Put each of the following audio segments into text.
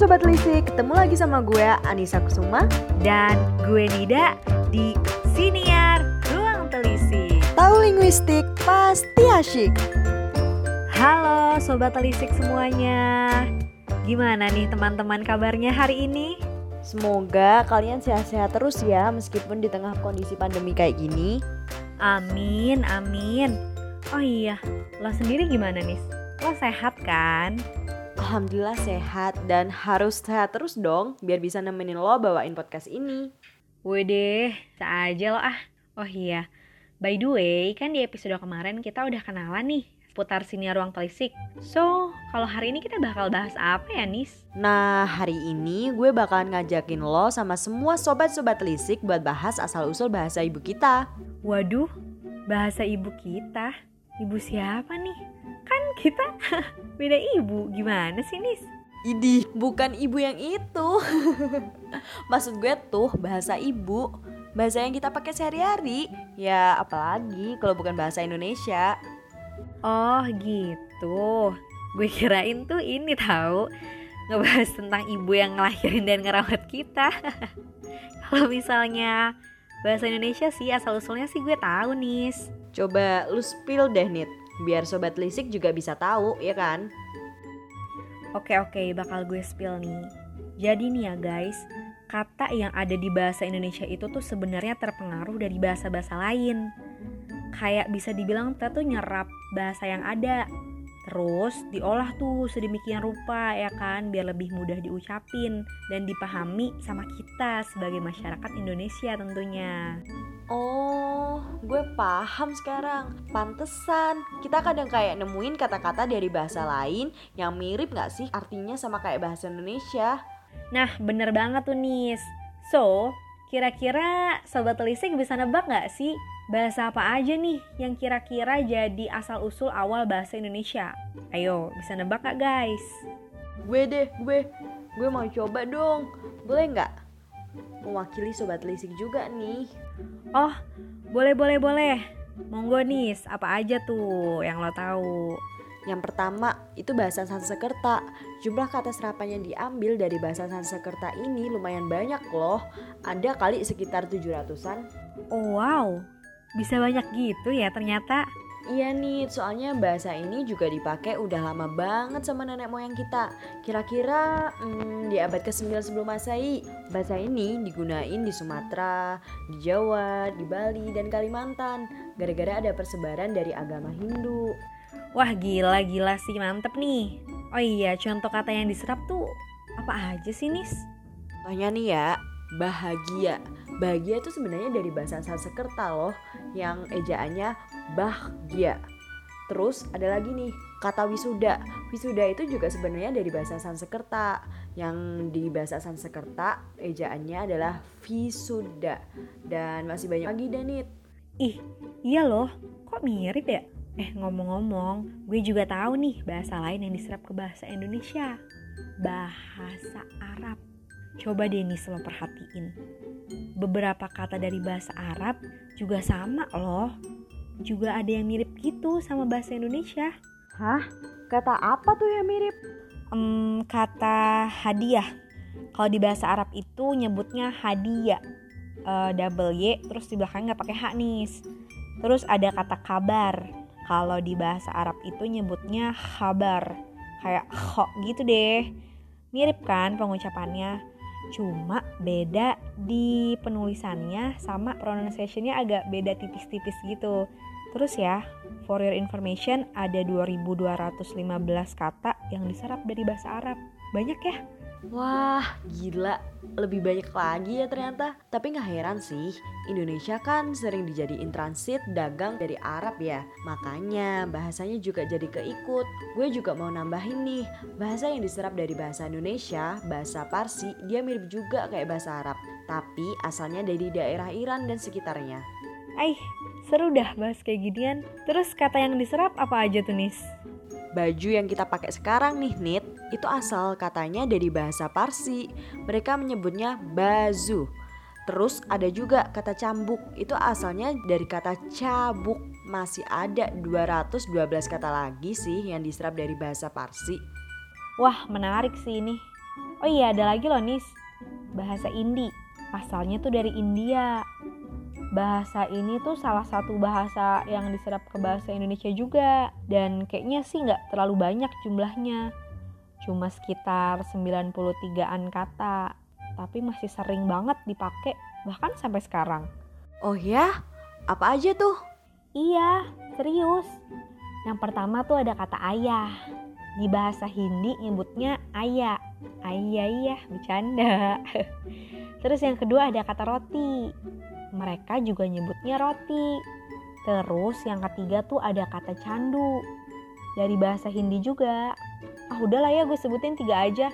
Sobat Lisi, ketemu lagi sama gue Anissa Kusuma Dan gue Nida di Siniar Ruang Telisik Tahu linguistik pasti asyik Halo Sobat Telisik semuanya Gimana nih teman-teman kabarnya hari ini? Semoga kalian sehat-sehat terus ya meskipun di tengah kondisi pandemi kayak gini Amin, amin Oh iya, lo sendiri gimana nih? Lo sehat kan? Alhamdulillah sehat dan harus sehat terus dong biar bisa nemenin lo bawain podcast ini. Wede, aja lo ah. Oh iya, by the way kan di episode kemarin kita udah kenalan nih seputar sini ruang telisik. So, kalau hari ini kita bakal bahas apa ya Nis? Nah, hari ini gue bakalan ngajakin lo sama semua sobat-sobat telisik buat bahas asal-usul bahasa ibu kita. Waduh, bahasa ibu kita? Ibu siapa nih? Kita beda ibu, gimana sih Nis? Idih, bukan ibu yang itu. Maksud gue tuh bahasa ibu, bahasa yang kita pakai sehari-hari. Ya, apalagi kalau bukan bahasa Indonesia. Oh, gitu. Gue kirain tuh ini tahu ngebahas tentang ibu yang ngelahirin dan ngerawat kita. kalau misalnya bahasa Indonesia sih asal usulnya sih gue tahu Nis. Coba lu spill deh Nit, biar sobat lisik juga bisa tahu ya kan? Oke oke, bakal gue spill nih. Jadi nih ya guys, kata yang ada di bahasa Indonesia itu tuh sebenarnya terpengaruh dari bahasa-bahasa lain. Kayak bisa dibilang kita tuh nyerap bahasa yang ada. Terus diolah tuh sedemikian rupa ya kan biar lebih mudah diucapin dan dipahami sama kita sebagai masyarakat Indonesia tentunya. Oh, gue paham sekarang. Pantesan kita kadang kayak nemuin kata-kata dari bahasa lain yang mirip gak sih artinya sama kayak bahasa Indonesia. Nah, bener banget tuh Nis. So, kira-kira Sobat Telisik bisa nebak gak sih bahasa apa aja nih yang kira-kira jadi asal-usul awal bahasa Indonesia? Ayo, bisa nebak gak guys? Gue deh, gue. Gue mau coba dong. Boleh nggak? Mewakili Sobat Lisik juga nih. Oh, boleh boleh boleh. Monggo Nis, apa aja tuh yang lo tahu? Yang pertama itu bahasa Sanskerta. Jumlah kata serapan yang diambil dari bahasa Sanskerta ini lumayan banyak loh. Ada kali sekitar 700-an. Oh wow, bisa banyak gitu ya ternyata. Iya nih, soalnya bahasa ini juga dipakai udah lama banget sama nenek moyang kita. Kira-kira hmm, di abad ke-9 sebelum Masehi, bahasa ini digunain di Sumatera, di Jawa, di Bali, dan Kalimantan. Gara-gara ada persebaran dari agama Hindu. Wah gila-gila sih mantep nih. Oh iya, contoh kata yang diserap tuh apa aja sih Nis? Contohnya nih ya, bahagia. Bahagia itu sebenarnya dari bahasa Sanskerta loh, yang ejaannya bahagia. Terus ada lagi nih, kata wisuda. Wisuda itu juga sebenarnya dari bahasa Sanskerta. Yang di bahasa Sanskerta ejaannya adalah visuda. Dan masih banyak lagi Danit. Ih, iya loh. Kok mirip ya? Eh ngomong-ngomong, gue juga tahu nih bahasa lain yang diserap ke bahasa Indonesia. Bahasa Arab. Coba deh nih lo perhatiin. Beberapa kata dari bahasa Arab juga sama loh. Juga ada yang mirip gitu sama bahasa Indonesia. Hah? Kata apa tuh yang mirip? Um, kata hadiah. Kalau di bahasa Arab itu nyebutnya hadiah. Uh, double Y terus di belakangnya pakai H nih. Terus ada kata kabar. Kalau di bahasa Arab itu nyebutnya khabar. Kayak kho gitu deh. Mirip kan pengucapannya? Cuma beda di penulisannya sama pronunciationnya agak beda tipis-tipis gitu. Terus ya, for your information ada 2215 kata yang diserap dari bahasa Arab. Banyak ya? Wah, gila. Lebih banyak lagi ya ternyata. Tapi gak heran sih, Indonesia kan sering dijadiin transit dagang dari Arab ya. Makanya bahasanya juga jadi keikut. Gue juga mau nambahin nih, bahasa yang diserap dari bahasa Indonesia, bahasa Parsi, dia mirip juga kayak bahasa Arab. Tapi asalnya dari daerah Iran dan sekitarnya. Aih, seru dah bahas kayak ginian. Terus kata yang diserap apa aja tuh Nis? Baju yang kita pakai sekarang nih Nit, itu asal katanya dari bahasa Parsi. Mereka menyebutnya bazu. Terus ada juga kata cambuk, itu asalnya dari kata cabuk. Masih ada 212 kata lagi sih yang diserap dari bahasa Parsi. Wah menarik sih ini. Oh iya, ada lagi loh Nis. Bahasa Indi. Asalnya tuh dari India. Bahasa ini tuh salah satu bahasa yang diserap ke bahasa Indonesia juga. Dan kayaknya sih nggak terlalu banyak jumlahnya. Cuma sekitar 93-an kata. Tapi masih sering banget dipakai bahkan sampai sekarang. Oh ya? Apa aja tuh? Iya, serius. Yang pertama tuh ada kata ayah. Di bahasa Hindi nyebutnya ayah. Ayah iya, bercanda. Terus yang kedua ada kata roti. Mereka juga nyebutnya roti. Terus yang ketiga tuh ada kata candu. Dari bahasa Hindi juga. Ah udahlah ya gue sebutin tiga aja.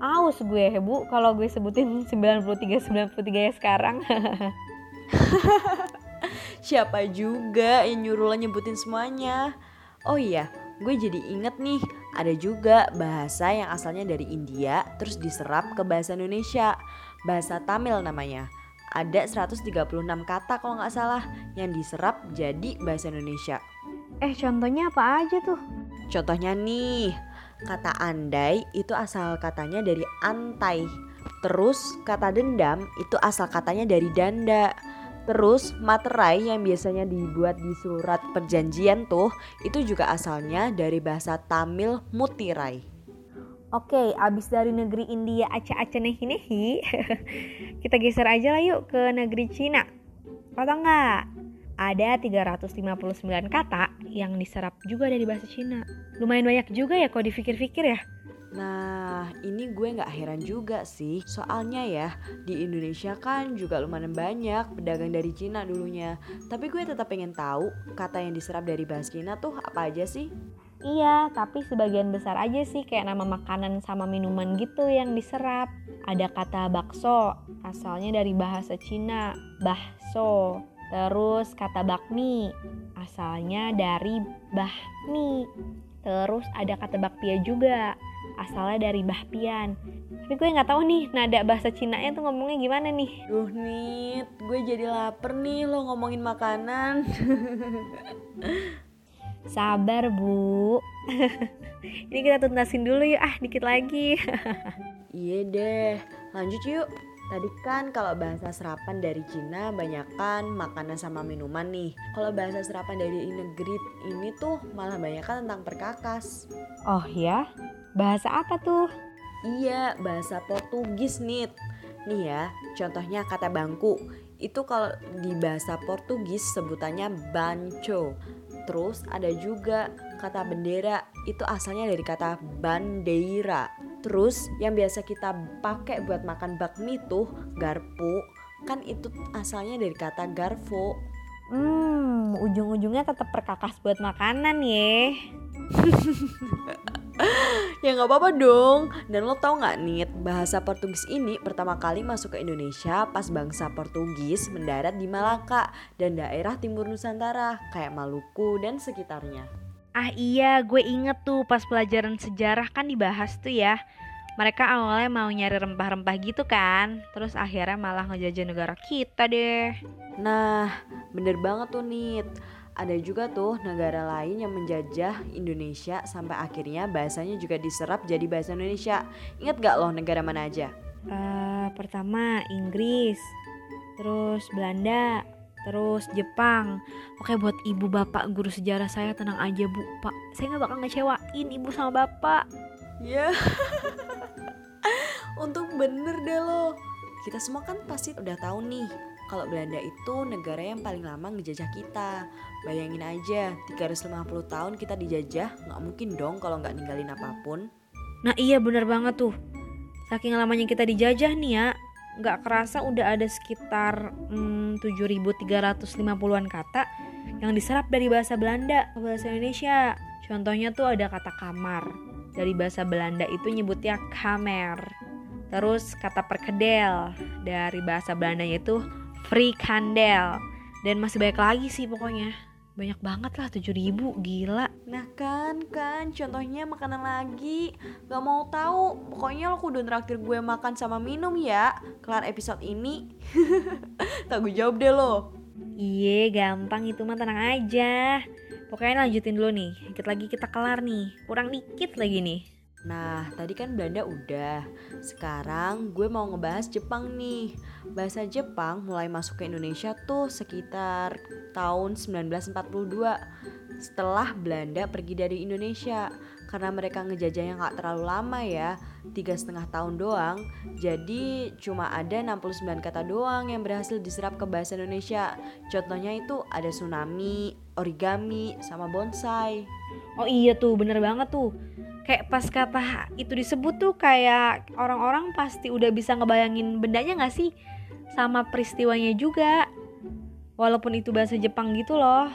Aus gue bu kalau gue sebutin 93-93 ya sekarang. Siapa juga yang nyuruh lo nyebutin semuanya? Oh iya, gue jadi inget nih, ada juga bahasa yang asalnya dari India terus diserap ke bahasa Indonesia. Bahasa Tamil namanya. Ada 136 kata kalau nggak salah yang diserap jadi bahasa Indonesia. Eh contohnya apa aja tuh? Contohnya nih, kata andai itu asal katanya dari antai. Terus kata dendam itu asal katanya dari danda. Terus materai yang biasanya dibuat di surat perjanjian tuh itu juga asalnya dari bahasa Tamil mutirai. Oke, abis dari negeri India aca-aca nehi-nehi, kita geser aja lah yuk ke negeri Cina. Atau enggak? Ada 359 kata yang diserap juga dari bahasa Cina. Lumayan banyak juga ya kalau dipikir-pikir ya. Nah, ini gue nggak heran juga sih. Soalnya ya, di Indonesia kan juga lumayan banyak pedagang dari Cina dulunya. Tapi gue tetap pengen tahu kata yang diserap dari bahasa Cina tuh apa aja sih? Iya, tapi sebagian besar aja sih kayak nama makanan sama minuman gitu yang diserap. Ada kata bakso, asalnya dari bahasa Cina, bahso. Terus kata bakmi, asalnya dari bahmi. Terus ada kata bakpia juga, asalnya dari bahpian. Tapi gue nggak tahu nih nada bahasa Cina nya tuh ngomongnya gimana nih. Duh Nit, gue jadi lapar nih lo ngomongin makanan. Sabar bu. Ini kita tuntasin dulu yuk ah dikit lagi. iya deh, lanjut yuk. Tadi kan kalau bahasa serapan dari Cina banyakkan makanan sama minuman nih. Kalau bahasa serapan dari negeri ini tuh malah banyakkan tentang perkakas. Oh ya? Bahasa apa tuh? Iya, bahasa Portugis nih. Nih ya, contohnya kata bangku. Itu kalau di bahasa Portugis sebutannya banco. Terus ada juga kata bendera, itu asalnya dari kata bandeira. Terus yang biasa kita pakai buat makan bakmi tuh garpu, kan itu asalnya dari kata garfo. Hmm, ujung-ujungnya tetap perkakas buat makanan ya. ya nggak apa-apa dong. Dan lo tau nggak nih bahasa Portugis ini pertama kali masuk ke Indonesia pas bangsa Portugis mendarat di Malaka dan daerah timur Nusantara kayak Maluku dan sekitarnya. Ah iya, gue inget tuh pas pelajaran sejarah kan dibahas tuh ya. Mereka awalnya mau nyari rempah-rempah gitu kan, terus akhirnya malah ngejajah negara kita deh. Nah, bener banget tuh Nit. Ada juga tuh negara lain yang menjajah Indonesia sampai akhirnya bahasanya juga diserap jadi bahasa Indonesia. Ingat gak loh negara mana aja? Uh, pertama Inggris, terus Belanda, terus Jepang. Oke buat ibu bapak guru sejarah saya tenang aja bu pak, saya nggak bakal ngecewain ibu sama bapak. Ya, untuk bener deh lo. Kita semua kan pasti udah tahu nih kalau Belanda itu negara yang paling lama ngejajah kita. Bayangin aja, 350 tahun kita dijajah, nggak mungkin dong kalau nggak ninggalin apa pun. Nah iya bener banget tuh. Saking lamanya kita dijajah nih ya, nggak kerasa udah ada sekitar hmm, 7.350-an kata yang diserap dari bahasa Belanda ke bahasa Indonesia. Contohnya tuh ada kata kamar. Dari bahasa Belanda itu nyebutnya kamer. Terus kata perkedel dari bahasa Belandanya itu frikandel. Dan masih banyak lagi sih pokoknya. Banyak banget lah 7000 gila. Nah kan kan contohnya makanan lagi. Gak mau tahu Pokoknya lo kudu traktir gue makan sama minum ya. Kelar episode ini. Tak gue jawab deh lo. Iya gampang itu mah tenang aja. Pokoknya lanjutin dulu nih. Dikit lagi kita kelar nih. Kurang dikit lagi nih Nah, tadi kan Belanda udah. Sekarang gue mau ngebahas Jepang nih. Bahasa Jepang mulai masuk ke Indonesia tuh sekitar tahun 1942 setelah Belanda pergi dari Indonesia. Karena mereka ngejajahnya nggak terlalu lama ya tiga setengah tahun doang. Jadi cuma ada 69 kata doang yang berhasil diserap ke bahasa Indonesia. Contohnya itu ada tsunami origami sama bonsai. Oh iya tuh bener banget tuh kayak pas kata itu disebut tuh kayak orang-orang pasti udah bisa ngebayangin bendanya gak sih sama peristiwanya juga walaupun itu bahasa Jepang gitu loh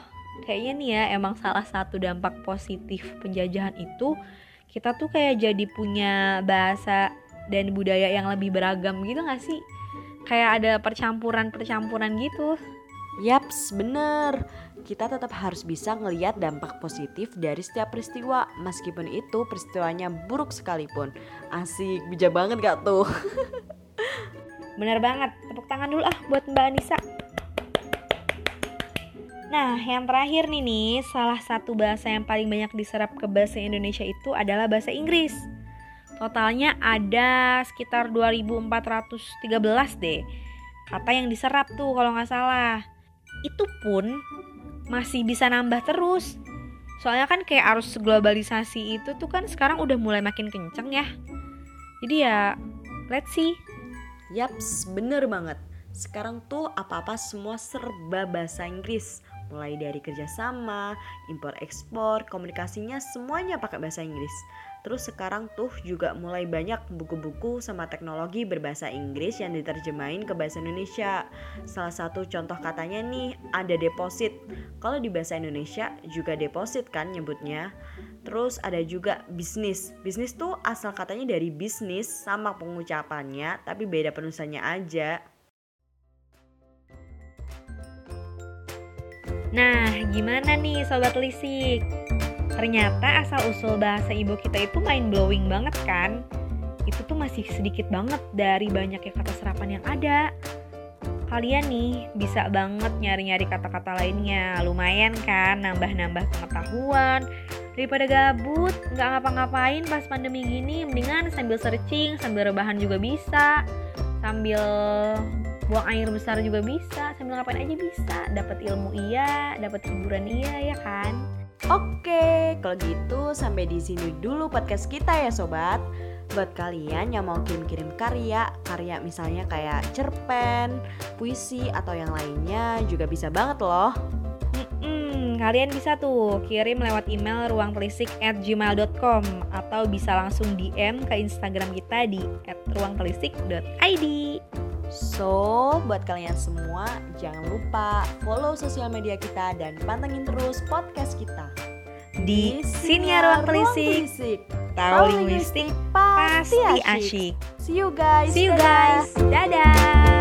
kayaknya nih ya emang salah satu dampak positif penjajahan itu kita tuh kayak jadi punya bahasa dan budaya yang lebih beragam gitu gak sih? Kayak ada percampuran-percampuran gitu. Yaps, bener. Kita tetap harus bisa ngeliat dampak positif dari setiap peristiwa, meskipun itu peristiwanya buruk sekalipun. Asik, bijak banget gak tuh? bener banget, tepuk tangan dulu ah buat Mbak Anissa. Nah, yang terakhir nih nih, salah satu bahasa yang paling banyak diserap ke bahasa Indonesia itu adalah bahasa Inggris. Totalnya ada sekitar 2413 deh. Kata yang diserap tuh kalau nggak salah. Itu pun masih bisa nambah terus. Soalnya kan kayak arus globalisasi itu tuh kan sekarang udah mulai makin kenceng ya. Jadi ya, let's see. Yaps, bener banget. Sekarang tuh apa-apa semua serba bahasa Inggris mulai dari kerjasama, impor ekspor, komunikasinya semuanya pakai bahasa Inggris. Terus sekarang tuh juga mulai banyak buku-buku sama teknologi berbahasa Inggris yang diterjemahin ke bahasa Indonesia. Salah satu contoh katanya nih ada deposit. Kalau di bahasa Indonesia juga deposit kan nyebutnya. Terus ada juga bisnis. Bisnis tuh asal katanya dari bisnis sama pengucapannya tapi beda penulisannya aja. Nah, gimana nih Sobat Lisik? Ternyata asal-usul bahasa ibu kita itu mind blowing banget kan? Itu tuh masih sedikit banget dari banyaknya kata serapan yang ada. Kalian nih bisa banget nyari-nyari kata-kata lainnya. Lumayan kan nambah-nambah pengetahuan. Daripada gabut, nggak ngapa-ngapain pas pandemi gini, mendingan sambil searching, sambil rebahan juga bisa. Sambil buang air besar juga bisa sambil ngapain aja bisa dapat ilmu iya dapat hiburan iya ya kan Oke, kalau gitu sampai di sini dulu podcast kita ya sobat. Buat kalian yang mau kirim-kirim karya, karya misalnya kayak cerpen, puisi atau yang lainnya juga bisa banget loh. Hmm, kalian bisa tuh kirim lewat email ruangtelisik at gmail.com atau bisa langsung DM ke Instagram kita di at ruangtelisik.id. Buat kalian semua, jangan lupa follow sosial media kita dan pantengin terus podcast kita. Di Siniar Ruang Telisik, tahu linguistik pasti asyik. See you guys. See you guys. Dadah.